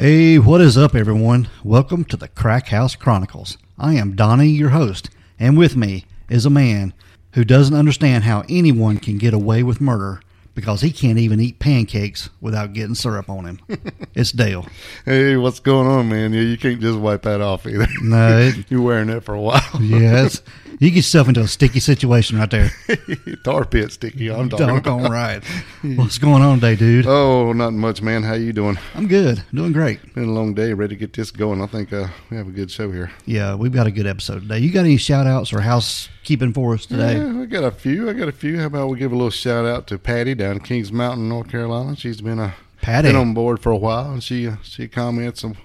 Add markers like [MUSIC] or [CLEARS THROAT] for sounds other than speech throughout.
Hey, what is up, everyone? Welcome to the Crack House Chronicles. I am Donnie, your host, and with me is a man who doesn't understand how anyone can get away with murder because he can't even eat pancakes without getting syrup on him. [LAUGHS] it's Dale. Hey, what's going on, man? Yeah, you can't just wipe that off either. No, it, [LAUGHS] You're wearing that for a while. yes, you get yourself into a sticky situation right there. [LAUGHS] Tar pit sticky. I'm talking about. Right. [LAUGHS] What's going on today, dude? Oh, not much, man. How you doing? I'm good, doing great. Been a long day. Ready to get this going. I think uh, we have a good show here. Yeah, we've got a good episode today. You got any shout outs or housekeeping for us today? Yeah, I got a few. I got a few. How about we give a little shout out to Patty down in Kings Mountain, North Carolina. She's been a Patty. been on board for a while, and she uh, she comments and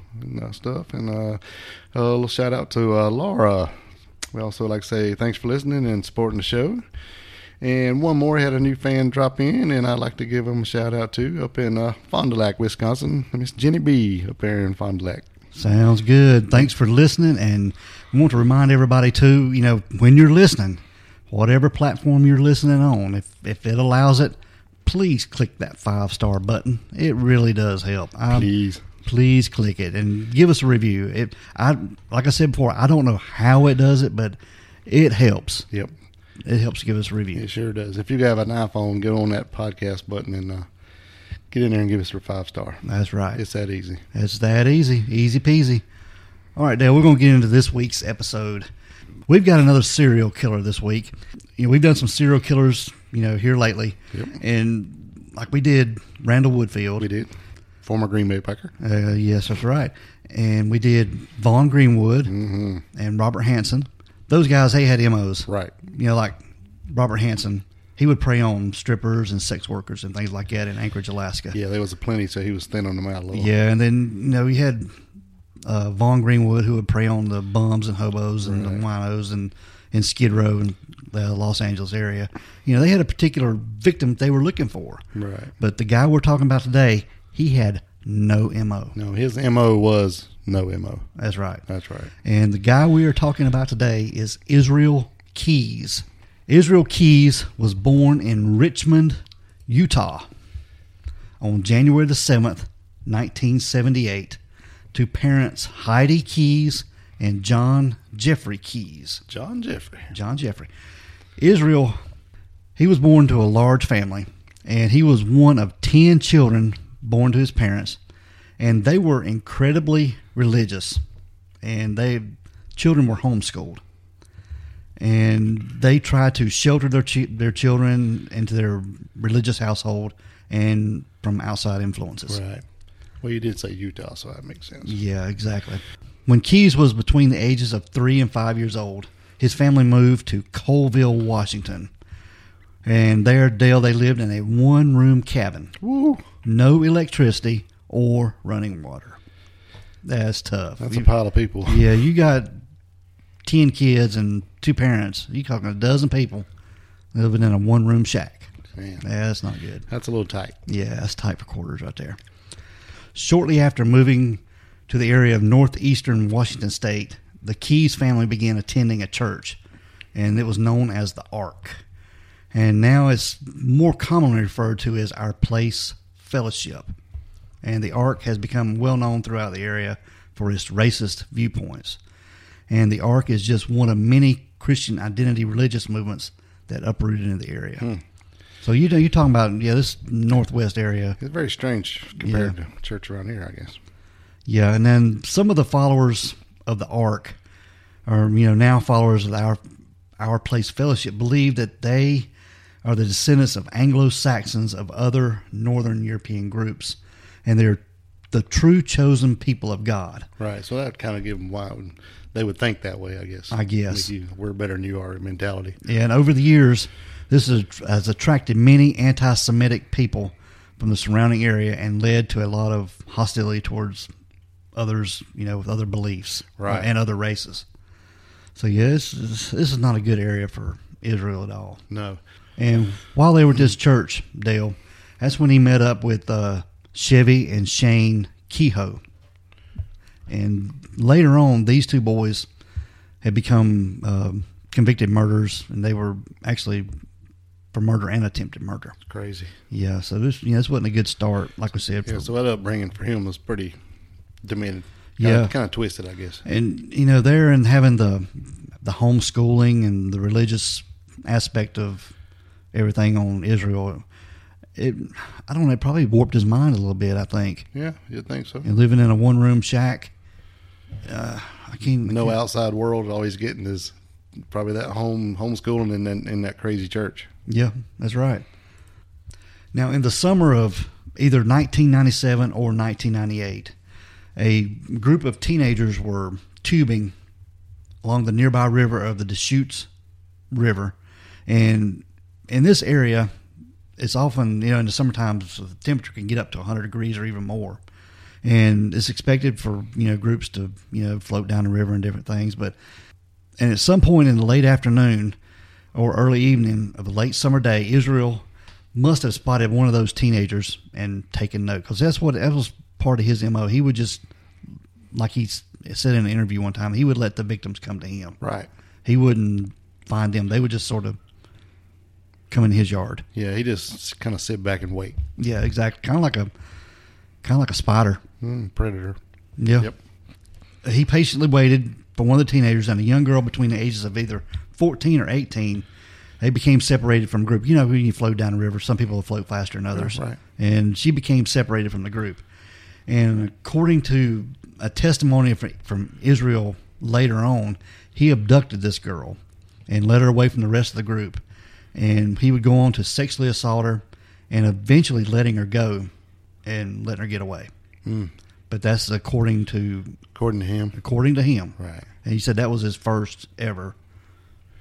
uh, stuff. And uh, a little shout out to uh, Laura. We also like to say thanks for listening and supporting the show. And one more had a new fan drop in, and I'd like to give him a shout out to up in uh, Fond du Lac, Wisconsin, Miss Jenny B up there in Fond du Lac. Sounds good. Thanks for listening. And I want to remind everybody, too, you know, when you're listening, whatever platform you're listening on, if, if it allows it, please click that five star button. It really does help. I- Please. Please click it and give us a review. It, I, like I said before, I don't know how it does it, but it helps. Yep, It helps give us a review. it sure does. If you have an iPhone, go on that podcast button and uh, get in there and give us a five star. That's right. It's that easy. It's that easy, easy peasy. All right, Dale, we're going to get into this week's episode. We've got another serial killer this week. You know, we've done some serial killers, you know, here lately, Yep. and like we did Randall Woodfield. We did. Former Green Bay Packer. Uh, yes, that's right. And we did Vaughn Greenwood hmm and Robert Hansen. Those guys, they had MOs. Right. You know, like Robert Hansen, he would prey on strippers and sex workers and things like that in Anchorage, Alaska. Yeah, there was a plenty, so he was thin on them out a little. Yeah, and then you know we had uh, Vaughn Greenwood who would prey on the bums and hobos and Right. the winos and in Skid Row and the Los Angeles area. You know they had a particular victim they were looking for, Right. but the guy we're talking about today, he had no mo. No, his MO was no MO. That's right. That's right. And the guy we are talking about today is Israel Keyes. Israel Keyes was born in Richmond, Utah on January the 7th, 1978, to parents Heidi Keyes and John Jeffrey Keyes. John Jeffrey. John Jeffrey. Israel, he was born to a large family, and he was one of 10 children born to his parents, and they were incredibly religious, and they children were homeschooled, and they tried to shelter their chi- their children into their religious household and from outside influences. Right. Well, you did say Utah, so that makes sense. Yeah, exactly. When Keyes was between the ages of three and five years old, his family moved to Colville, Washington. And there, Dale, they lived in a one room cabin, Woo! no electricity or running water. That's tough. That's You- a pile of people. [LAUGHS] yeah, you got 10 kids and two parents. You're talking a dozen people living in a one room shack. Man, That's not good. that's a little tight. Yeah, that's tight for quarters right there. Shortly after moving to the area of northeastern Washington state, the Keyes family began attending a church, and it was known as the Ark. And now it's more commonly referred to as Our Place Fellowship. And the Ark has become well known throughout the area for its racist viewpoints. And the Ark is just one of many Christian identity religious movements that uprooted in the area. Hmm. So you know, you're talking about yeah, this northwest area, It's very strange compared to church around here, I guess. yeah, and then some of the followers of the Ark, or you know, now followers of our our place fellowship, believe that they are the descendants of Anglo Saxons of other Northern European groups, and they're the true chosen people of God. Right. So that kind of give them why they would think that way, I guess. I guess. You, we're better than you are mentality. Yeah, And over the years, this is, has attracted many anti Semitic people from the surrounding area and led to a lot of hostility towards others, you know, with other beliefs uh, Right. and other races. So, yeah, this is, this is not a good area for Israel at all. No. And while they were at this church, Dale, that's when he met up with uh, Chevie and Cheyne Kehoe. And later on, these two boys had become uh, convicted murderers, and they were actually for murder and attempted murder. Crazy. Yeah, so this, you know, this wasn't a good start, like we said. For, Yeah, so that upbringing for him was pretty demented. Yeah. Kind, kind of twisted, I guess. and you know, there and having the the homeschooling and the religious aspect of everything on Israel, it I don't know, it probably warped his mind a little bit. I think. Yeah, you'd think so. and living in a one room shack. Uh, I can't. No I can't- outside world, always getting is probably that home homeschooling and then in that crazy church. Yeah, that's right. Now, in the summer of either 1997 or 1998, a group of teenagers were tubing along the nearby river of the Deschutes River, and in this area, it's often you know in the summertime the temperature can get up to 100 degrees or even more, and it's expected for you know groups to you know float down the river and different things, but and at some point in the late afternoon or early evening of a late summer day, Israel must have spotted one of those teenagers and taken note because that's what that was part of his mo. He would just, like he said in an interview one time, he would let the victims come to him. Right. He wouldn't find them; they would just sort of come in his yard. Yeah, he just kind of sit back and wait. Yeah, exactly. Kind of like a, kind of like a spider. Mm, predator. Yeah. Yep. He patiently waited for one of the teenagers and a young girl between the ages of either 14 or 18. They became separated from the group. You know, when you float down the river, some people float faster than others. right. And she became separated from the group. And according to a testimony from, from Israel later on, he abducted this girl and led her away from the rest of the group. And he would go on to sexually assault her and eventually letting her go and letting her get away. Mm. But that's according to According to him. according to him. Right. And he said that was his first ever,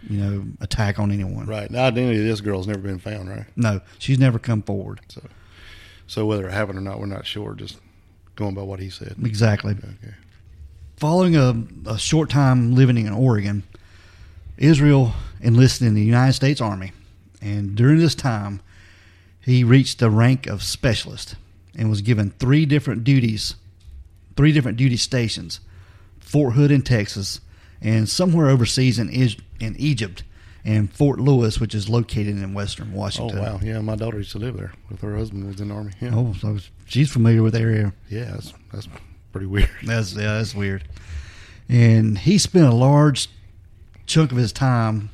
you know, attack on anyone. Right. The identity of this girl's never been found, right? No, she's never come forward. So, so whether it happened or not, we're not sure. Just going by what he said. Exactly. Okay. Following a, a short time living in Oregon, Israel enlisted in the United States Army. And during this time, he reached the rank of specialist and was given three different duties, three different duty stations Fort Hood in Texas, and somewhere overseas in, Is- in Egypt, and Fort Lewis, which is located in western Washington. Oh wow. Yeah, my daughter used to live there with her husband was in the army. Yeah. Oh, so she's familiar with the area. Yeah. That's that's pretty weird. [LAUGHS] That's yeah, that's weird. And he spent a large chunk of his time,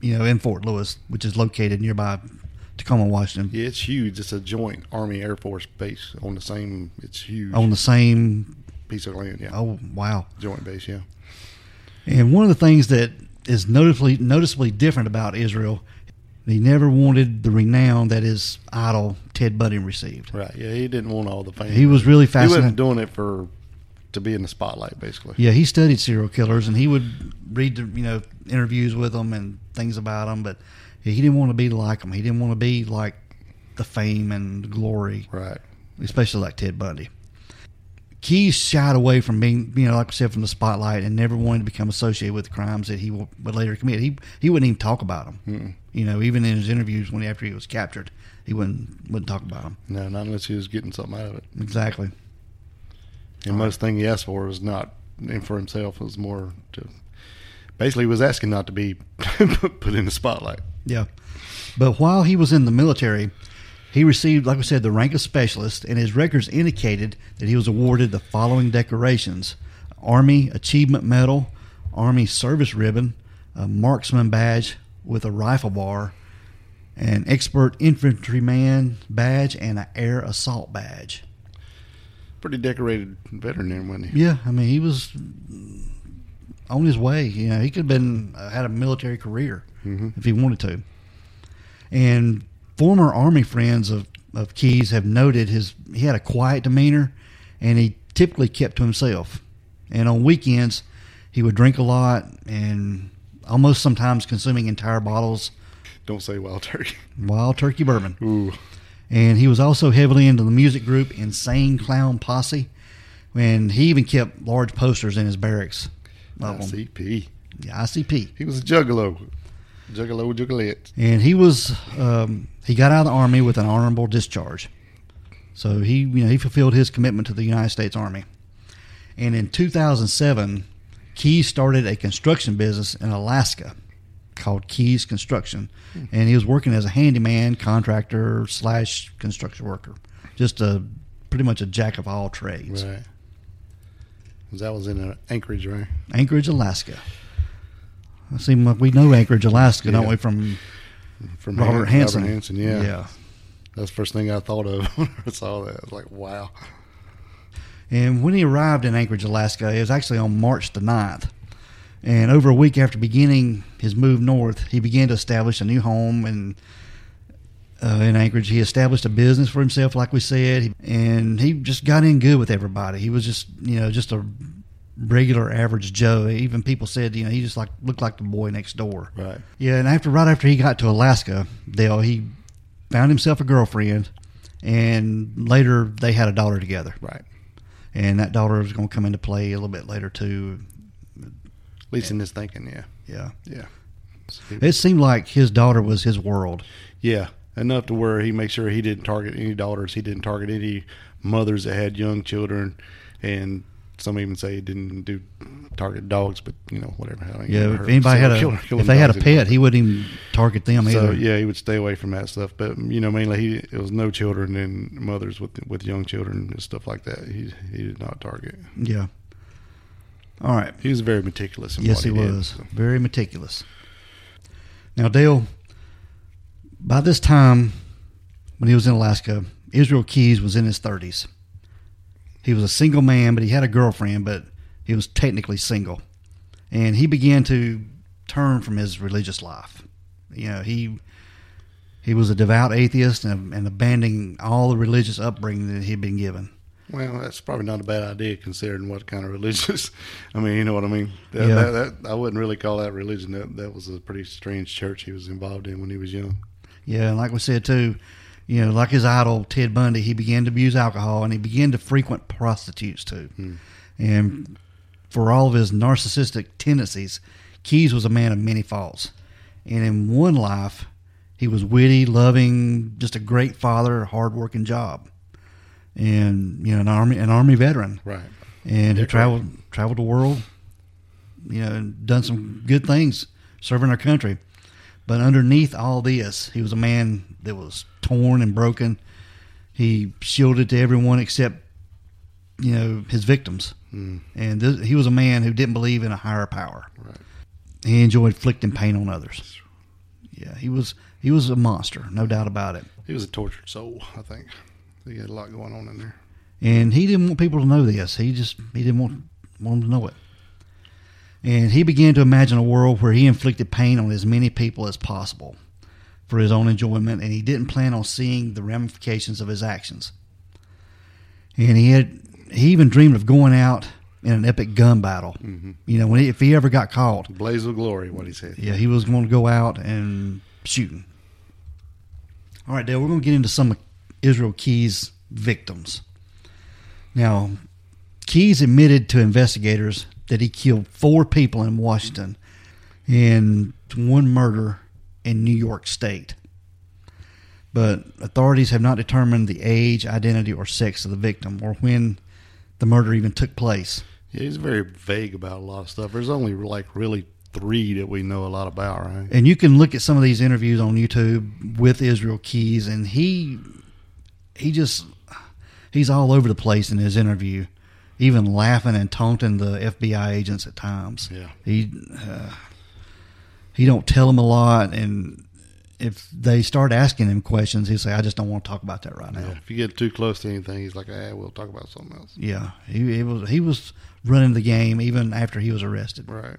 you know, in Fort Lewis, which is located nearby Tacoma, Washington, Yeah, it's huge. It's a joint Army Air Force base on the same. It's huge on the same. piece of land. Yeah. Oh wow! Joint base. Yeah. And one of the things that is noticeably noticeably different about Israel, he never wanted the renown that his idol Ted Bundy received. Right. Yeah. He didn't want all the fame. He was really fascinating. He wasn't doing it for to be in the spotlight, basically. Yeah, he studied serial killers, and he would read the you know interviews with them and things about them, but he didn't want to be like them. He didn't want to be like the fame and the glory, Right. especially like Ted Bundy. Keyes shied away from being, you know, like I said, from the spotlight, and never wanted to become associated with the crimes that he would later commit. He he wouldn't even talk about them. Mm-mm. You know, even in his interviews when after he was captured, he wouldn't wouldn't talk about them. No, not unless he was getting something out of it. Exactly. And most thing he asked for was not for himself. It was more to basically was asking not to be [LAUGHS] put in the spotlight. Yeah. But while he was in the military, he received, like I said, the rank of specialist, and his records indicated that he was awarded the following decorations Army Achievement Medal, Army Service Ribbon, a marksman badge with a rifle bar, an expert infantryman badge, and an air assault badge. Pretty decorated veteran wasn't he? Yeah, I mean, he was on his way. You know, he could have been uh, had a military career Mhm. if he wanted to. And former Army friends of, of Keyes have noted his he had a quiet demeanor, and he typically kept to himself. And on weekends, he would drink a lot and almost sometimes consuming entire bottles Don't say wild turkey. wild turkey bourbon. Ooh. And he was also heavily into the music group Insane Clown Posse, and he even kept large posters in his barracks. Of them. ICP. The ICP. He was a juggalo. Juggalo juggalette. and he was um, he got out of the army with an honorable discharge. So he you know he fulfilled his commitment to the United States Army. And in 2007, Keyes started a construction business in Alaska called Keyes Construction, and he was working as a handyman, contractor slash construction worker, just a pretty much a jack of all trades. Right. That was in uh, Anchorage, right? Anchorage, Alaska. I seem like we know Anchorage, Alaska, don't we? From From Robert Han- Hansen. Robert Hansen, yeah. yeah. That's the first thing I thought of [LAUGHS] when I saw that. I was like, wow. And when he arrived in Anchorage, Alaska, it was actually on March the 9th. And over a week after beginning his move north, he began to establish a new home and uh, in Anchorage. He established a business for himself, like we said, and he just got in good with everybody. He was just, you know, just a regular average Joe. Even people said, you know, he just like looked like the boy next door. Right. Yeah, and after right after he got to Alaska, Dale, he found himself a girlfriend, and later they had a daughter together Right. and that daughter is going to come into play a little bit later too. At least in his thinking, yeah. Yeah, Yeah. it seemed like his daughter was his world. Yeah. Enough to where he makes sure he didn't target any daughters. He didn't target any mothers that had young children. And some even say he didn't do target dogs, but, you know, whatever. Yeah, if anybody had a serial killer killing if they had a pet, he wouldn't even target them So either. yeah, he would stay away from that stuff. But you know, mainly he it was no children and mothers with with young children and stuff like that. He he did not target. Yeah. All right. He was very meticulous. In Yes, what he did, was so. very meticulous. Now, Dale, by this time, when he was in Alaska, Israel Keyes was in his thirties. He was a single man, but he had a girlfriend, but he was technically single, and he began to turn from his religious life. You know, he he was a devout atheist and, and abandoning all the religious upbringing that he'd been given. Well, that's probably not a bad idea considering what kind of religious. [LAUGHS] I mean, you know what I mean. That, Yeah. that, that, I wouldn't really call that religion. That that was a pretty strange church he was involved in when he was young. Yeah, and like we said too, you know, like his idol Ted Bundy, he began to abuse alcohol and he began to frequent prostitutes too. Hmm. And for all of his narcissistic tendencies, Keyes was a man of many faults. And in one life, he was witty, loving, just a great father, hard-working job, and you know, an army an army veteran, Right. and who traveled traveled the world, you know, and done some good things serving our country. But underneath all this, he was a man that was torn and broken. He shielded to everyone except, you know, his victims. Mm, And this, he was a man who didn't believe in a higher power. right. He enjoyed inflicting pain on others. Yeah, he was he was a monster, no doubt about it. He was a tortured soul. I think he had a lot going on in there. And he didn't want people to know this. He just he didn't want want them to know it. And he began to imagine a world where he inflicted pain on as many people as possible for his own enjoyment, and he didn't plan on seeing the ramifications of his actions. And he had he even dreamed of going out in an epic gun battle. Mhm. You know, when he, if he ever got caught, Blaze of glory, what he said. yeah, he was going to go out and shooting. All right, Dale, we're going to get into some Israel Keyes' victims. Now, Keyes admitted to investigators that he killed four people in Washington and one murder in New York State. But authorities have not determined the age, identity, or sex of the victim or when the murder even took place. Yeah, he's very vague about a lot of stuff. There's only like really three that we know a lot about, right? And you can look at some of these interviews on YouTube with Israel Keyes, and he he just he's all over the place in his interview, even laughing and taunting the FBI agents at times. Yeah. He uh, he don't tell them a lot, and if they start asking him questions, he'll say, "I just don't want to talk about that right now." Yeah. If you get too close to anything, he's like, "Ah, we'll talk about something else." Yeah, he, he was he was running the game even after he was arrested. Right.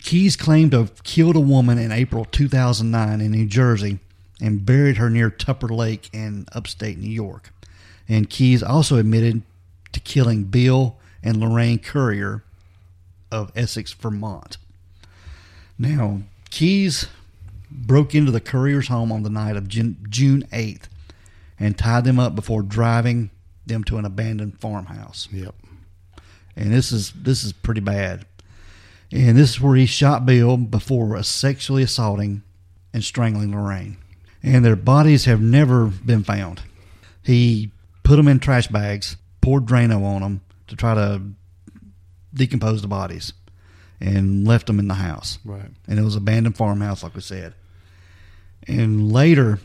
Keyes claimed to have killed a woman in April 2009 in New Jersey and buried her near Tupper Lake in upstate New York. And Keyes also admitted to killing Bill and Lorraine Currier of Essex, Vermont. Now, Keyes broke into the Currier's home on the night of June, June 8th and tied them up before driving them to an abandoned farmhouse. Yep. And this is this is pretty bad. And this is where he shot Bill before sexually assaulting and strangling Lorraine. And their bodies have never been found. He put them in trash bags, poured Drano on them to try to decompose the bodies, and left them in the house. Right. And it was an abandoned farmhouse, like we said. And later,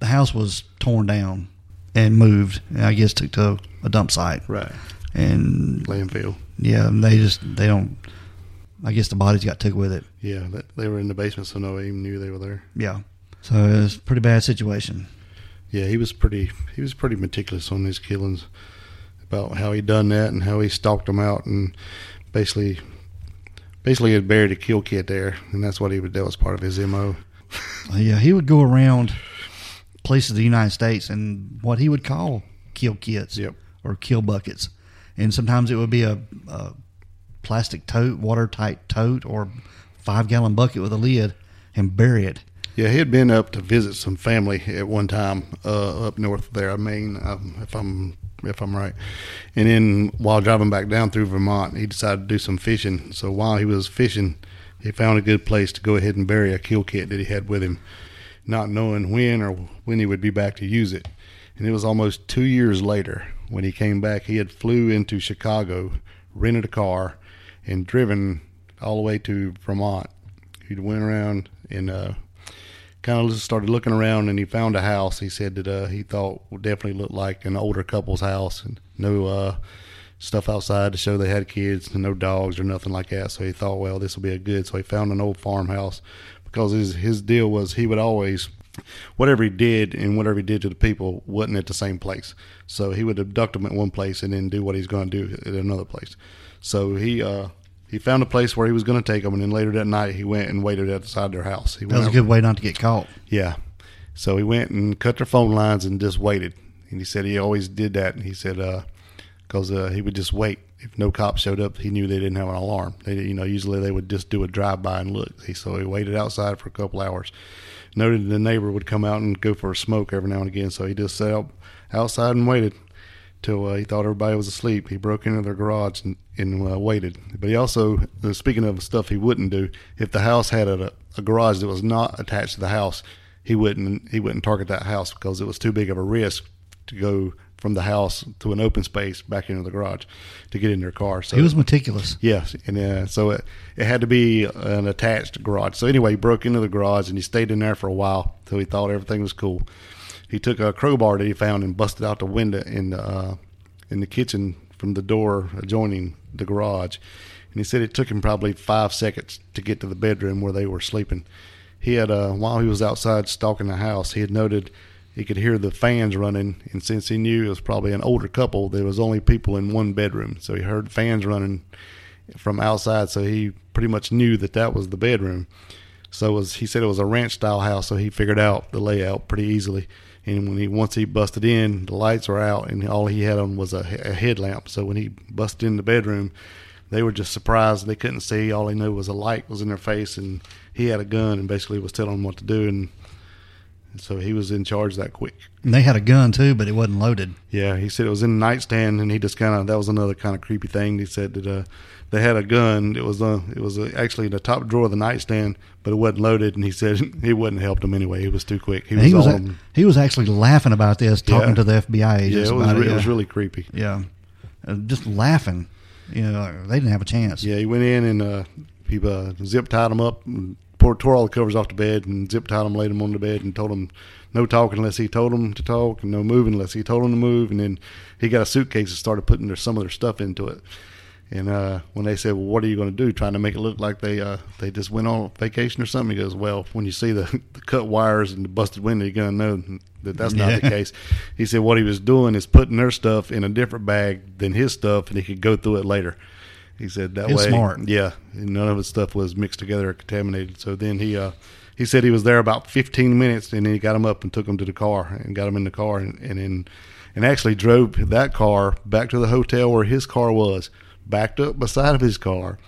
the house was torn down and moved, and I guess took to a dump site. Right. And Landfill. yeah, and they just they don't. I guess the bodies got took with it. Yeah, they were in the basement, so nobody even knew they were there. Yeah, so it was a pretty bad situation. Yeah, he was pretty. He was pretty meticulous on his killings, about how he done that and how he stalked them out and basically, basically had buried a kill kit there, and that's what he would. That was part of his mo. Yeah, he would go around places in the United States and what he would call kill kits Yep. or kill buckets, and sometimes it would be a, a plastic tote, watertight tote, or five gallon bucket with a lid, and bury it. Yeah, he had been up to visit some family at one time uh, up north there. I mean, um, if I'm if I'm right. And then while driving back down through Vermont, he decided to do some fishing. So while he was fishing, he found a good place to go ahead and bury a kill kit that he had with him, not knowing when or when he would be back to use it. And it was almost two years later when he came back. He had flew into Chicago, rented a car, and driven all the way to Vermont. He'd went around and uh, kind of started looking around and he found a house. He said that uh, he thought would definitely look like an older couple's house and no uh, stuff outside to show they had kids and no dogs or nothing like that. So he thought well this will be a good so he found an old farmhouse because his, his deal was he would always whatever he did and whatever he did to the people wasn't at the same place. So he would abduct them at one place and then do what he's going to do at another place. So he uh he found a place where he was going to take them, and then later that night he went and waited outside their house. He That was a good way not to get caught. yeah. So he went and cut their phone lines and just waited. And he said he always did that. And he said, because uh, he would just wait. If no cops showed up, he knew they didn't have an alarm. They, you know, usually they would just do a drive by and look. He, so he waited outside for a couple hours. Noted the neighbor would come out and go for a smoke every now and again. So he just sat out, outside and waited till uh, he thought everybody was asleep. He broke into their garage and, and uh, waited. But he also, uh, speaking of stuff he wouldn't do, if the house had a, a garage that was not attached to the house, he wouldn't he wouldn't target that house because it was too big of a risk to go from the house to an open space back into the garage to get in their car. So He was meticulous. Yes, and uh, so it, it had to be an attached garage. So anyway, he broke into the garage and he stayed in there for a while till he thought everything was cool. He took a crowbar that he found and busted out the window in the uh, in the kitchen from the door adjoining the garage. And he said it took him probably five seconds to get to the bedroom where they were sleeping. He had uh, while he was outside stalking the house, he had noted he could hear the fans running, and since he knew it was probably an older couple, there was only people in one bedroom, so he heard fans running from outside. So he pretty much knew that that was the bedroom. So was he said it was a ranch style house, so he figured out the layout pretty easily. And when he once he busted in, the lights were out, and all he had on was a, a headlamp. So when he busted in the bedroom, they were just surprised they couldn't see. All they knew was a light was in their face, and he had a gun and basically was telling them what to do. And so he was in charge that quick. And they had a gun too, but it wasn't loaded. Yeah, he said it was in the nightstand, and he just kind of that was another kind of creepy thing. He said that uh, they had a gun. It was uh, it was uh, actually in the top drawer of the nightstand, but it wasn't loaded. And he said [LAUGHS] he wouldn't help them anyway. He was too quick. He And was, he was on a- he was actually laughing about this, talking Yeah. to the FBI Yeah, agents it was about it. it was really creepy. yeah, Uh, just laughing. You know, they didn't have a chance. Yeah, he went in and uh, he uh, zip tied them up, and poured, tore all the covers off the bed, and zip tied them, laid them on the bed, and told them no talking unless he told them to talk, and no moving unless he told them to move. And then he got a suitcase and started putting their, some of their stuff into it. And uh, when they said, "Well, what are you going to do?" Trying to make it look like they uh, they just went on vacation or something, he goes, "Well, when you see the, the cut wires and the busted window, you're going to know that that's not the case." He said what he was doing is putting their stuff in a different bag than his stuff, and he could go through it later. He said that He was way, smart. yeah, none of his stuff was mixed together or contaminated. So then he uh, he said he was there about 15 minutes, and then he got him up and took him to the car and got him in the car, and, and then and actually drove that car back to the hotel where his car was, backed up beside of his car,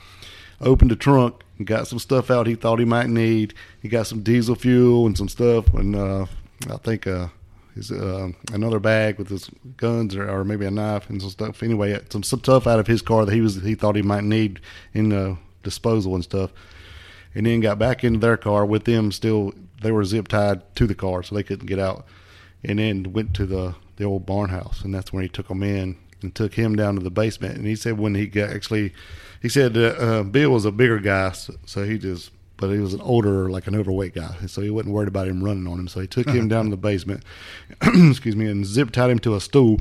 opened the trunk, and got some stuff out he thought he might need. He got some diesel fuel and some stuff, and uh, I think uh, his uh, another bag with his guns or, or maybe a knife and some stuff. Anyway, some stuff out of his car that he was he thought he might need in uh, disposal and stuff. And then got back into their car with them still they were zip tied to the car so they couldn't get out. And then went to the the old barn house and that's when he took them in and took him down to the basement. And he said when he got actually he said uh, uh, bill was a bigger guy so, so, he just but he was an older like an overweight guy so he wasn't worried about him running on him so he took him down to the basement [CLEARS THROAT] excuse me and zip tied him to a stool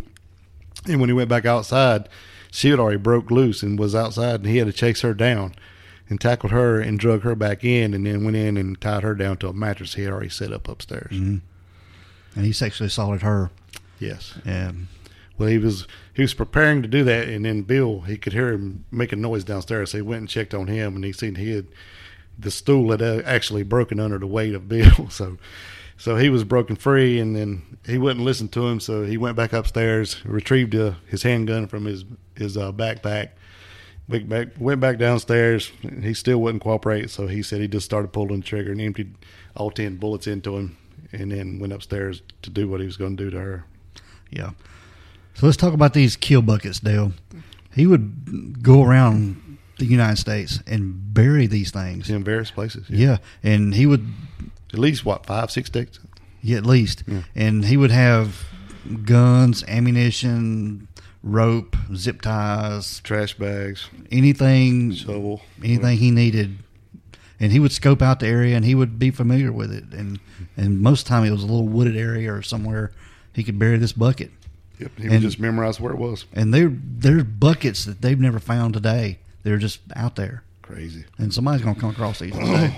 and when he went back outside she had already broke loose and was outside and he had to chase her down and tackled her and drug her back in, and then went in and tied her down to a mattress he had already set up upstairs. Mm-hmm. And he sexually assaulted her. Yes. Um, well, he was he was preparing to do that, and then Bill he could hear him making noise downstairs, so he went and checked on him, and he seen he had the stool had uh, actually broken under the weight of Bill, [LAUGHS] so so he was broken free, and then he wouldn't listen to him, so he went back upstairs, retrieved uh, his handgun from his his uh, backpack, Went back, went back downstairs. He still wouldn't cooperate, so he said he just started pulling the trigger and emptied all ten bullets into him, and then went upstairs to do what he was going to do to her. Yeah. So let's talk about these kill buckets, Dale. He would go around the United States and bury these things in various places. Yeah, yeah. and he would at least what five, six days. Yeah, at least, yeah. and he would have guns, ammunition, rope, zip ties, trash bags, anything, shovel, anything he needed. And he would scope out the area, and he would be familiar with it. And and most of the time, it was a little wooded area or somewhere he could bury this bucket. Yep, he and, would just memorize where it was. And there there's buckets that they've never found today. They're just out there. Crazy. And somebody's gonna come across these today.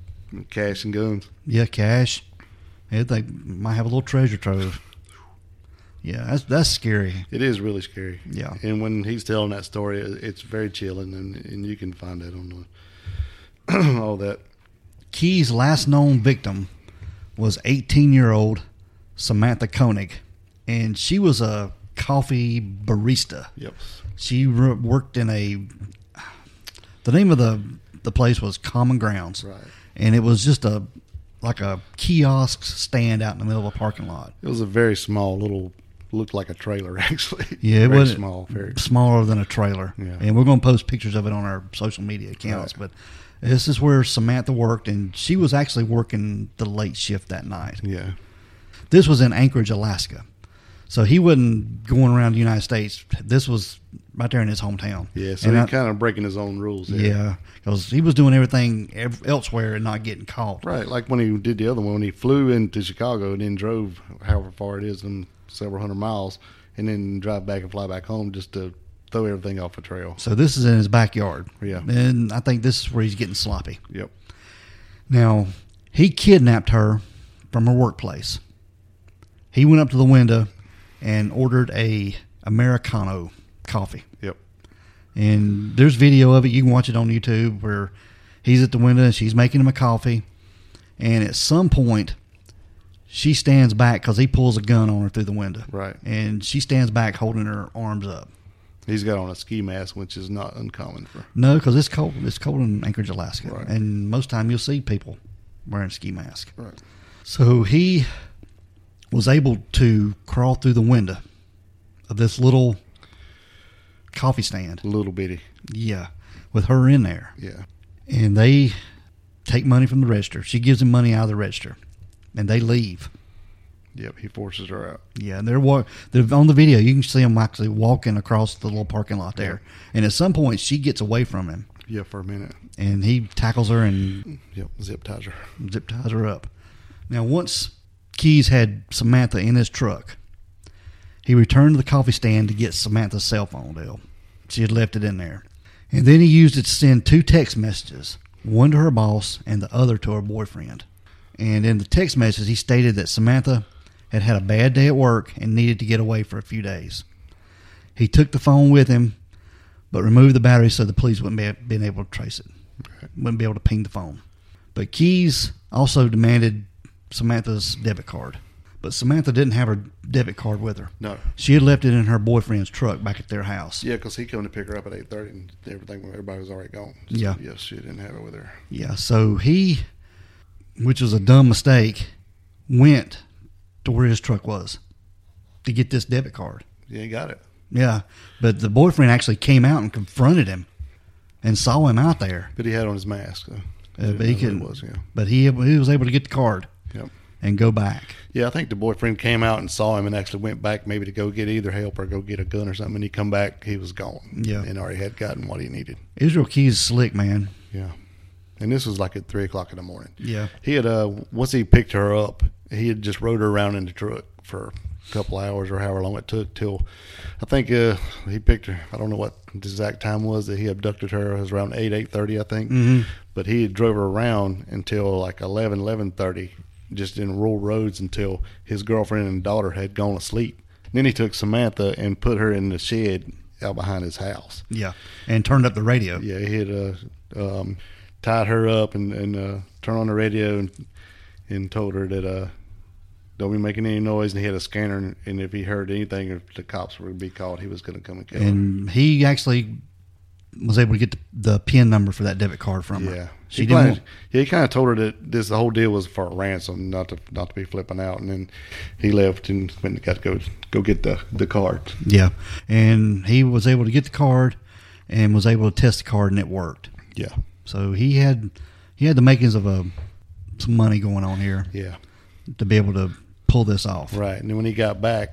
[CLEARS THROAT] cash and guns. Yeah, cash. Yeah, they might have a little treasure trove. Yeah, that's that's scary. It is really scary. Yeah, and when he's telling that story, it's very chilling, and, and you can find that on the, [CLEARS THROAT] all that. Keyes' last known victim was 18 year old Samantha Koenig, and she was a coffee barista. Yep. She re- worked in a. The name of the the place was Common Grounds, right? And it was just a like a kiosk stand out in the middle of a parking lot. It was a very small little looked like a trailer [LAUGHS] actually. Yeah, it was small, very smaller than a trailer. Yeah. And we're going to post pictures of it on our social media accounts. Right. But this is where Samantha worked, and she was actually working the late shift that night. Yeah. This was in Anchorage, Alaska. So he wasn't going around the United States. This was right there in his hometown. Yeah, so he's kind of breaking his own rules. There. Yeah, because he was doing everything elsewhere and not getting caught. Right, like when he did the other one, when he flew into Chicago and then drove however far it is, and several hundred miles, and then drive back and fly back home just to throw everything off the trail. So this is in his backyard. Yeah. And I think this is where he's getting sloppy. Yep. Now, he kidnapped her from her workplace. He went up to the window and ordered a Americano coffee. Yep. And there's video of it. You can watch it on YouTube where he's at the window and she's making him a coffee. And at some point, she stands back because he pulls a gun on her through the window. Right. And she stands back holding her arms up. He's got on a ski mask, which is not uncommon for. No, because it's cold. It's cold in Anchorage, Alaska, right. and most time you'll see people wearing ski masks. Right. So he was able to crawl through the window of this little coffee stand. A little bitty. Yeah, with her in there. Yeah. And they take money from the register. She gives them money out of the register and they leave. Yep, he forces her out. Yeah, they're, they're on the video. You can see them actually walking across the little parking lot there, and at some point she gets away from him. Yeah, for a minute, and he tackles her and yep, zip ties her. Zip ties her up. Now, once Keyes had Samantha in his truck, he returned to the coffee stand to get Samantha's cell phone. Dale, she had left it in there, and then he used it to send two text messages, one to her boss and the other to her boyfriend. And in the text message, he stated that Samantha had had a bad day at work and needed to get away for a few days. He took the phone with him, but removed the battery so the police wouldn't be been able to trace it, wouldn't be able to ping the phone. But Keyes also demanded Samantha's debit card, But Samantha didn't have her debit card with her. No. She had left it in her boyfriend's truck back at their house. Yeah, because he came to pick her up at eight thirty, and everything. Everybody was already gone. So, Yeah. Yes, she didn't have it with her. Yeah, so he, which was a dumb mistake, went to where his truck was to get this debit card. Yeah, he got it. Yeah, but the boyfriend actually came out and confronted him and saw him out there. But he had on his mask. So Uh, but he couldn't. was. Yeah. But he he was able to get the card. And go back. Yeah, I think the boyfriend came out and saw him and actually went back maybe to go get either help or go get a gun or something. And he come back, he was gone. Yeah. and already had gotten what he needed. Israel Keyes is slick, man. Yeah, and this was like at three o'clock in the morning. Yeah, He had uh once he picked her up, he had just rode her around in the truck for a couple hours or however long it took till I think uh he picked her. I don't know what the exact time was that he abducted her. It was around eight eight thirty, I think. Mhm. But he drove her around until like eleven eleven thirty, just in rural roads until his girlfriend and daughter had gone to sleep. Then he took Samantha and put her in the shed out behind his house. yeah, and turned up the radio. Yeah, he had uh, um, tied her up and, and uh, turned on the radio and and told her that uh, don't be making any noise. And he had a scanner, and, and if he heard anything, if the cops were going to be called, he was going to come and kill her. And he actually was able to get the, the PIN number for that debit card from her. She he didn't. kinda, want- yeah, he kind of told her that this the whole deal was for a ransom, not to not to be flipping out. And then he left and went and got to go go get the the card. Yeah, and he was able to get the card and was able to test the card, and it worked. Yeah, So he had he had the makings of a some money going on here yeah, to be able to pull this off. right. And then when he got back,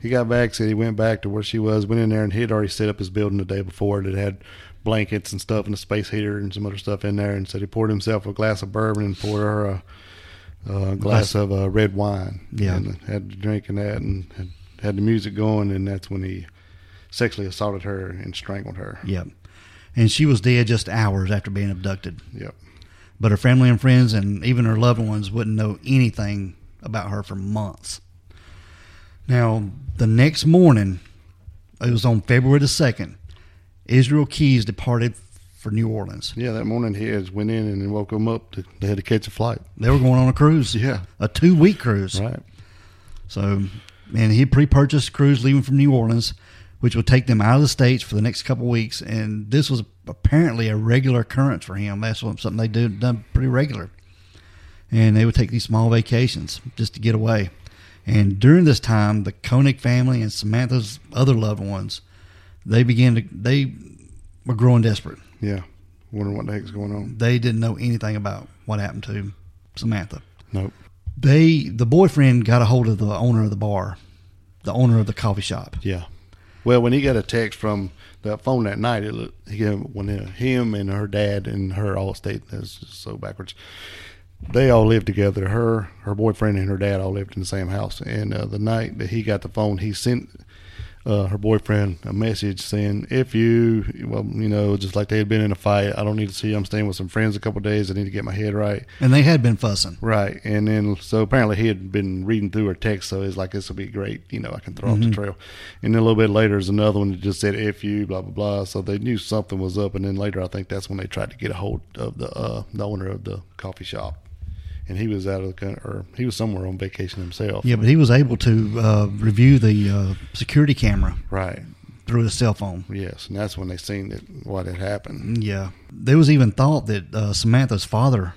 he got back said he went back to where she was, went in there, and he had already set up his building the day before that had blankets and stuff and a space heater and some other stuff in there, and said he poured himself a glass of bourbon and poured her a, a glass of uh, red wine. Yeah. and had to drink and that, and had, had the music going, and that's when he sexually assaulted her and strangled her. Yep. And she was dead just hours after being abducted. Yep. But her family and friends and even her loved ones wouldn't know anything about her for months. Now, the next morning, it was on February the 2nd, Israel Keyes departed for New Orleans. Yeah, that morning he has went in and woke him up. To, they had to catch a flight. They were going on a cruise. Yeah. A two week cruise. Right. So, and he pre-purchased a cruise leaving from New Orleans, which would take them out of the states for the next couple weeks. And this was apparently a regular occurrence for him. That's something they do done pretty regular. And they would take these small vacations just to get away. And during this time, the Koenig family and Samantha's other loved ones, they began to they were growing desperate. Yeah. Wondering what the heck's going on. They didn't know anything about what happened to Samantha Nope. they the boyfriend got a hold of the owner of the bar, the owner of the coffee shop. Yeah. Well, when he got a text from the phone that night, it looked, he when him and her dad and her all stayed. That's just so backwards. They all lived together. Her, her boyfriend, and her dad all lived in the same house. And uh, the night that he got the phone, he sent uh, her boyfriend a message saying, "If you, well, you know, just like they had been in a fight, I don't need to see. you. I'm staying with some friends a couple of days. I need to get my head right." And they had been fussing. Right. And then, so apparently he had been reading through her text, so he's like, this will be great. You know, I can throw off the trail. And then a little bit later, there's another one that just said, if you, blah, blah, blah. So they knew something was up. And then later, I think that's when they tried to get a hold of the, uh, the owner of the coffee shop. And he was out of the country, or he was somewhere on vacation himself. Yeah, but he was able to uh, review the uh, security camera Right. through his cell phone. Yes. And that's when they seen that what had happened. Yeah, there was even thought that uh, Samantha's father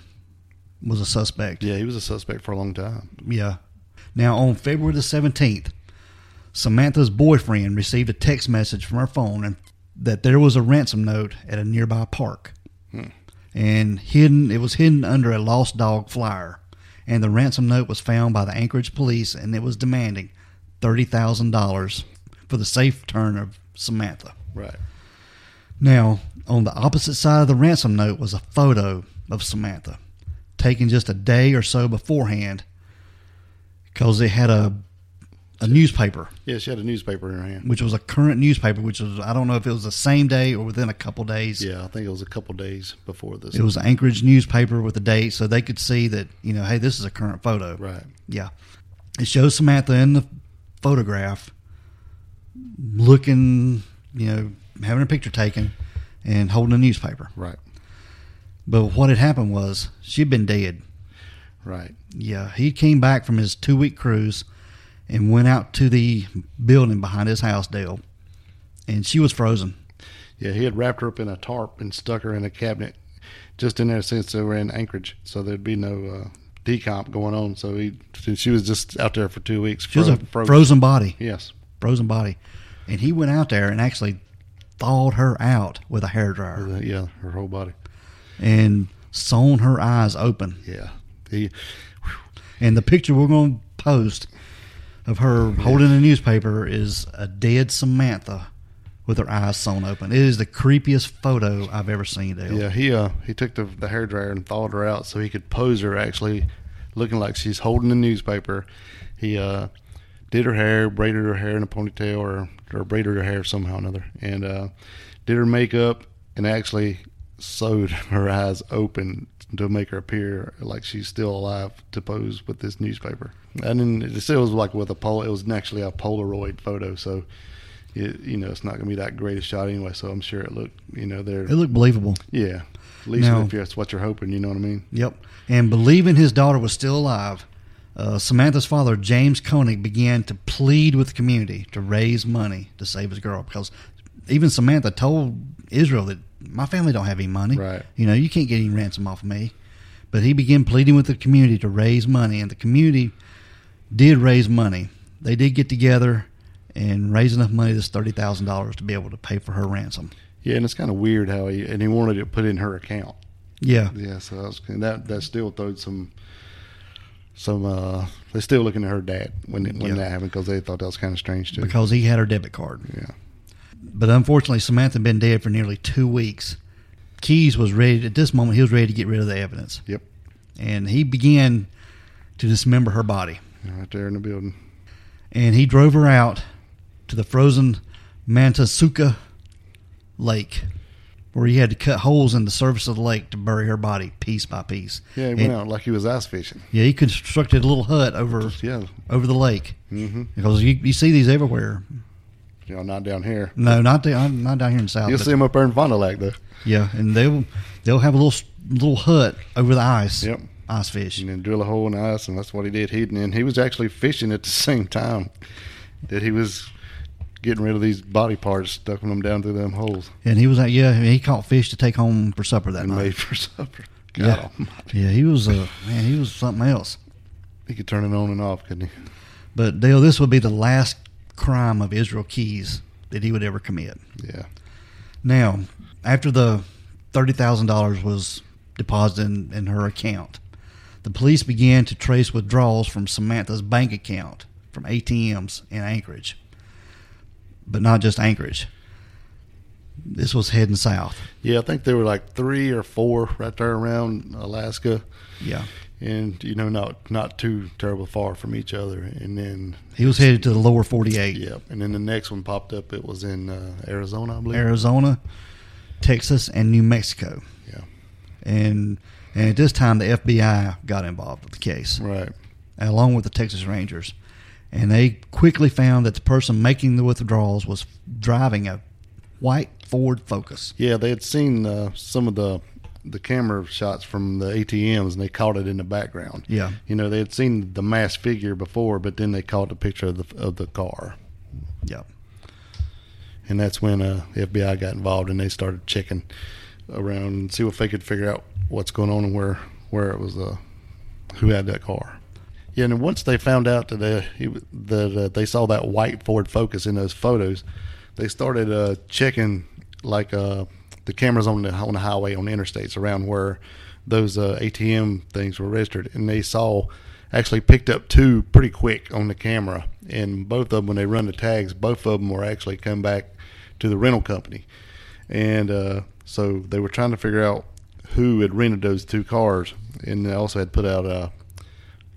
was a suspect. Yeah. He was a suspect for a long time. Yeah. Now, on February the 17th, Samantha's boyfriend received a text message from her phone and that there was a ransom note at a nearby park. And hidden it was hidden under a lost dog flyer. And the ransom note was found by the Anchorage police and it was demanding $30,000 for the safe return of Samantha. Right. Now, on the opposite side of the ransom note was a photo of Samantha, taken just a day or so beforehand, because they had a a newspaper, Yeah. She had a newspaper in her hand. which was a current newspaper, which was I don't know if it was the same day or within a couple days. Yeah. I think it was a couple days before this. It was an Anchorage newspaper with the date, so they could see that you know, hey, this is a current photo. Right. Yeah, it shows Samantha in the photograph, looking, you know, having a picture taken, and holding a newspaper. Right. But what had happened was she'd been dead. Right. Yeah, he came back from his two week cruise and went out to the building behind his house, Dale, and she was frozen. Yeah, he had wrapped her up in a tarp and stuck her in a cabinet just in there since they were in Anchorage, so there'd be no uh, decomp going on. So he, she was just out there for two weeks. She was a fro- frozen body, Yes. frozen body, and he went out there and actually thawed her out with a hair dryer Yeah, her whole body. and sewn her eyes open. Yeah. He, And the picture we're going to post of her holding a newspaper is a dead Samantha with her eyes sewn open. It is the creepiest photo I've ever seen, Dale. yeah, he uh he took the the hair dryer and thawed her out so he could pose her actually looking like she's holding the newspaper. He uh did her hair, braided her hair in a ponytail or or braided her hair somehow or another, and uh did her makeup and actually sewed [LAUGHS] her eyes open to make her appear like she's still alive to pose with this newspaper. And then it still was like with a pol. It was actually a Polaroid photo, so it, you know it's not gonna be that great a shot anyway. So I'm sure it looked, you know, there. It looked believable. Yeah, at least Now- if that's what you're hoping, you know what I mean. Yep. And believing his daughter was still alive, uh, Samantha's father, James Koenig, began to plead with the community to raise money to save his girl because even Samantha told Israel that my family don't have any money. Right. You know, you can't get any ransom off of me. But he began pleading with the community to raise money, and the community did raise money. They did get together and raise enough money, this thirty thousand dollars, to be able to pay for her ransom. Yeah, and it's kind of weird how he and he wanted it put in her account. Yeah, Yeah, so that was, that that still throwed some some. uh They're still looking at her dad when when Yeah. that happened because they thought that was kind of strange too. because he had her debit card. yeah, But unfortunately, Samantha had been dead for nearly two weeks. Keyes was ready at this moment. He was ready to get rid of the evidence, yep, and he began to dismember her body. right there in the building. And he drove her out to the frozen Matanuska Lake, where he had to cut holes in the surface of the lake to bury her body piece by piece. Yeah, he And- went out like he was ice fishing. Yeah, he constructed a little hut over Yeah, over the lake mm-hmm. because you, you see these everywhere. You know, not down here. No, not down, not down here in the south. You'll see him up there in Fond du Lac though. Yeah, and they'll they'll have a little little hut over the ice. Yep. Ice fish. and then drill a hole in the ice, and that's what he did. He and he was actually fishing at the [LAUGHS] same time that he was getting rid of these body parts, stuffing them down through them holes, And he was like, yeah, he caught fish to take home for supper that and night. made for [LAUGHS] supper. God Yeah. almighty. Yeah, he was uh, man, he was something else. He could turn it on and off, couldn't he? But Dale, this would be the last crime of Israel Keyes that he would ever commit. Yeah. Now, after the thirty thousand dollars was deposited in, in her account, the police began to trace withdrawals from Samantha's bank account from ATMs in Anchorage, but not just Anchorage. This was heading south. Yeah, I think there were like three or four right there around Alaska, Yeah, and you know, not not too terrible far from each other. And then, he was headed to the lower forty-eight, yeah, and then the next one popped up. It was in uh, Arizona, I believe. Arizona, Texas, and New Mexico. Yeah. and and at this time the FBI got involved with the case. Right. along with the Texas Rangers. And they quickly found that the person making the withdrawals was driving a white Ford Focus. Yeah, they had seen uh, some of the the camera shots from the ATMs, and they caught it in the background. Yeah. You know, they had seen the masked figure before, but then they caught the picture of the of the car, Yeah. and that's when uh, the FBI got involved, and they started checking around and see if they could figure out what's going on and where where it was uh, who had that car. Yeah, and once they found out that he, w- that uh, they saw that white Ford Focus in those photos, they started uh, checking like uh, the cameras on the on the highway on the interstates around where those uh, ATM things were registered, and they saw actually picked up two pretty quick on the camera, and both of them when they run the tags, both of them were actually come back to the rental company, and uh, so they were trying to figure out who had rented those two cars, and they also had put out a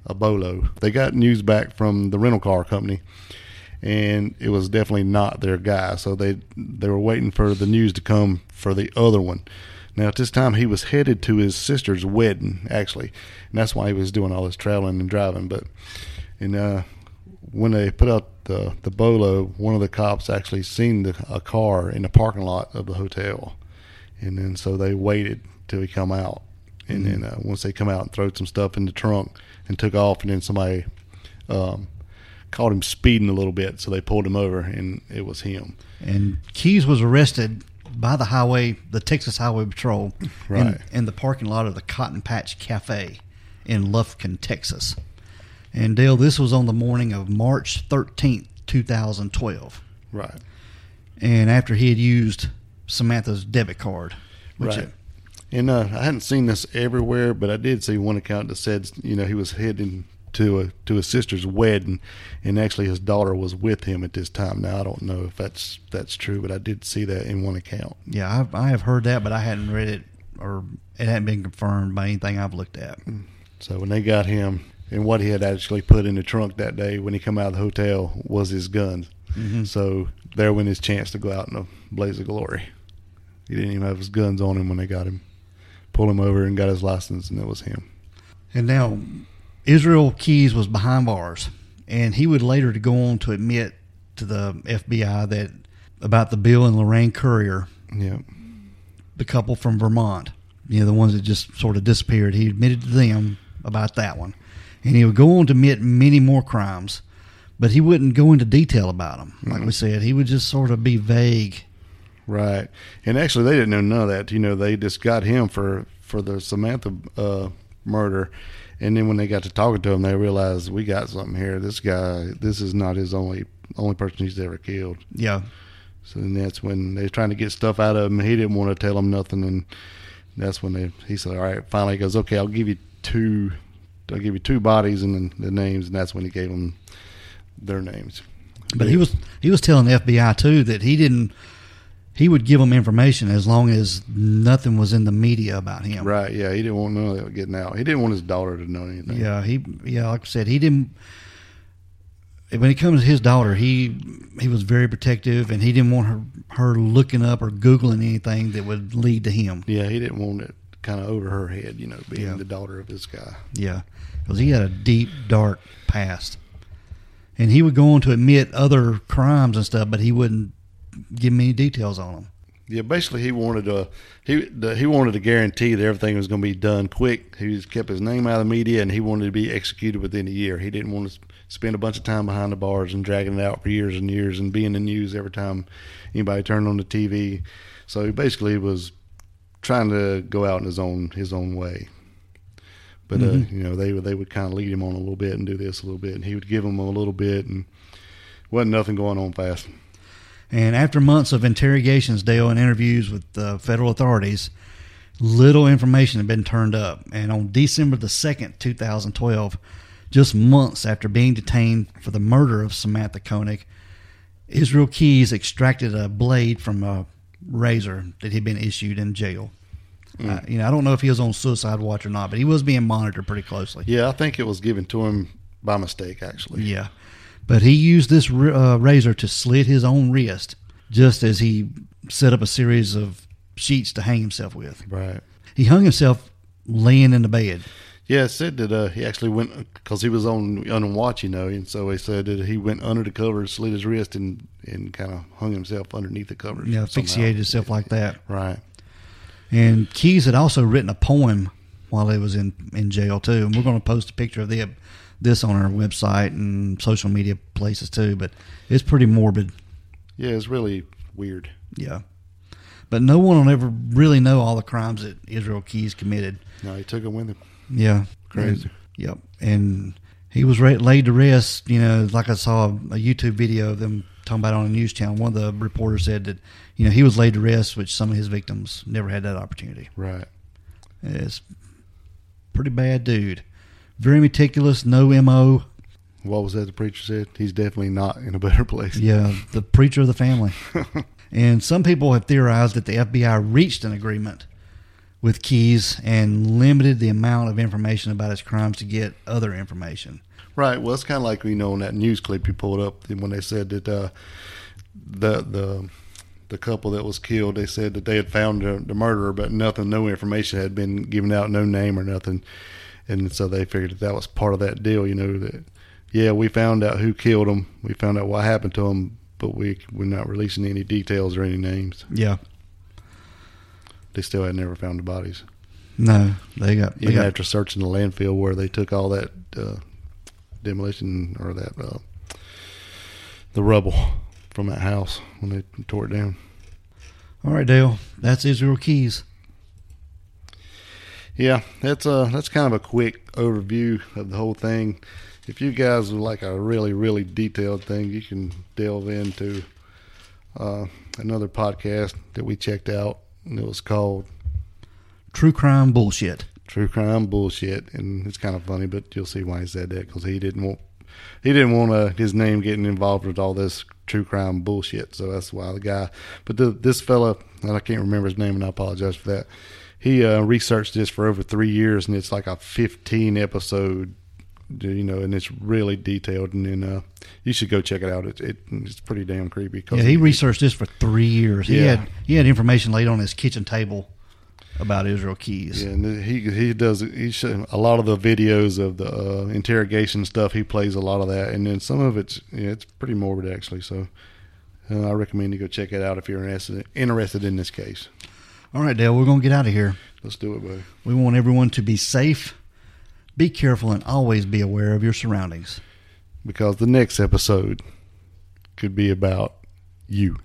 a bolo. They got news back from the rental car company, and it was definitely not their guy. So they they were waiting for the news to come for the other one. Now at this time he was headed to his sister's wedding actually, and that's why he was doing all this traveling and driving. But and uh, when they put out the the bolo, one of the cops actually seen the, a car in the parking lot of the hotel, and then so they waited till he come out, and then uh, once they come out and throw some stuff in the trunk and took off, and then somebody um, caught him speeding a little bit, so they pulled him over, and it was him. And Keyes was arrested by the highway, the Texas Highway Patrol, Right. in, in the parking lot of the Cotton Patch Cafe in Lufkin, Texas. And Dale, this was on the morning of March 13th, 2012. Right. And after he had used Samantha's debit card. Right. And uh, I hadn't seen this everywhere, but I did see one account that said, you know, he was heading to a to his sister's wedding, and actually his daughter was with him at this time. Now I don't know if that's that's true, but I did see that in one account. yeah, I've, I have heard that, but I hadn't read it or it hadn't been confirmed by anything I've looked at. Hmm. So when they got him, and what he had actually put in the trunk that day when he come out of the hotel was his guns. Mm-hmm. So there went his chance to go out in a blaze of glory. He didn't even have his guns on him when they got him. Pulled him over and got his license, and it was him. And now Israel Keyes was behind bars, and he would later to go on to admit to the FBI that about the Bill and Lorraine Currier, Yeah. the couple from Vermont, you know, the ones that just sort of disappeared. He admitted to them about that one, and he would go on to admit many more crimes, but he wouldn't go into detail about them. Like we said, he would just sort of be vague. Right. And actually, they didn't know none of that. You know, they just got him for for the Samantha uh, murder, and then when they got to talking to him, they realized we got something here. This guy, this is not his only only person he's ever killed. Yeah, So then that's when they was trying to get stuff out of him. He didn't want to tell them nothing, and that's when they he said, "All right." Finally, he goes, "Okay, I'll give you two. I'll give you two bodies and then the names." And that's when he gave them their names. But he was he was telling the FBI too that he didn't he would give them information as long as nothing was in the media about him. Right? Yeah, he didn't want none of that getting out. He didn't want his daughter to know anything. Yeah, he yeah, like I said, he didn't when it comes to his daughter, he he was very protective and he didn't want her her looking up or googling anything that would lead to him. Yeah, he didn't want it kind of over her head, you know, being Yeah. the daughter of this guy. Yeah, because he had a deep, dark past, and he would go on to admit other crimes and stuff, but he wouldn't give me any details on them. Yeah, basically he wanted a he he wanted to guarantee that everything was going to be done quick. He kept his name out of the media, and he wanted to be executed within a year. He didn't want to spend a bunch of time behind the bars and dragging it out for years and years and be in the news every time anybody turned on the TV. So he basically was trying to go out in his own his own way. But uh, you know they would they would kind of lead him on a little bit and do this a little bit, and he would give him a little bit, and wasn't nothing going on fast. And after months of interrogations, Dale, and interviews with uh, federal authorities, little information had been turned up. And on December the 2nd, 2012, just months after being detained for the murder of Samantha Koenig, Israel Keyes extracted a blade from a razor that had been issued in jail. Uh, you know, I don't know if he was on suicide watch or not, but he was being monitored pretty closely. Yeah, I think it was given to him by mistake, actually. Yeah. But he used this uh, razor to slit his own wrist just as he set up a series of sheets to hang himself with. Right. He hung himself laying in the bed. Yeah, it said that uh, he actually went because he was on on watch, you know, and so he said that he went under the covers, slit his wrist, and and kind of hung himself underneath the covers. Yeah, somehow. asphyxiated himself like that. Right. And Keyes had also written a poem while he was in, in jail, too. And we're going to post a picture of the, this on our website and social media places, too. But it's pretty morbid. Yeah, it's really weird. Yeah. But no one will ever really know all the crimes that Israel Keyes committed. No, he took him with him. Yeah, Crazy. And- yep, and he was laid to rest. You know, like I saw a YouTube video of them talking about on a news channel. One of the reporters said that you know he was laid to rest, which some of his victims never had that opportunity. Right. It's pretty bad dude. Very meticulous, no mo. What was that the preacher said? He's definitely not in a better place. Yeah, the preacher of the family. [LAUGHS] and some people have theorized that the FBI reached an agreement with Keyes and limited the amount of information about his crimes to get other information. Right. Well, it's kind of like you know in that news clip you pulled up when they said that uh, the the the couple that was killed. They said that they had found the, the murderer, but nothing, no information had been given out, no name or nothing. And so they figured that that was part of that deal. You know that yeah, we found out who killed him. We found out what happened to him, but we we're not releasing any details or any names. Yeah. They still had never found the bodies. No, they got they Even got after searching the landfill where they took all that uh, demolition or that uh, the rubble from that house when they tore it down. All right, Dale. That's Israel Keyes. Yeah, that's uh that's kind of a quick overview of the whole thing. If you guys would like a really really detailed thing, you can delve into uh, another podcast that we checked out, and it was called True crime bullshit. True Crime Bullshit, and it's kind of funny, but you'll see why he said that because he didn't want he didn't want uh, his name getting involved with all this true crime bullshit. So that's why the guy. But the, this fella, and I can't remember his name, and I apologize for that. He uh, researched this for over three years, and it's like a 15 episode, you know, and it's really detailed. And then uh, you should go check it out. It, it it's pretty damn creepy. Yeah, he researched this for three years. He Yeah. had he had information laid on his kitchen table about Israel Keyes. Yeah, and he he does he show, a lot of the videos of the uh, interrogation stuff. He plays a lot of that, and then some of it's yeah, it's pretty morbid actually. So uh, I recommend you go check it out if you're interested interested in this case. All right, Dale, we're gonna get out of here. Let's do it, buddy. We want everyone to be safe, be careful, and always be aware of your surroundings. Because the next episode could be about you,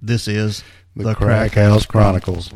This is the, Crack House Chronicles.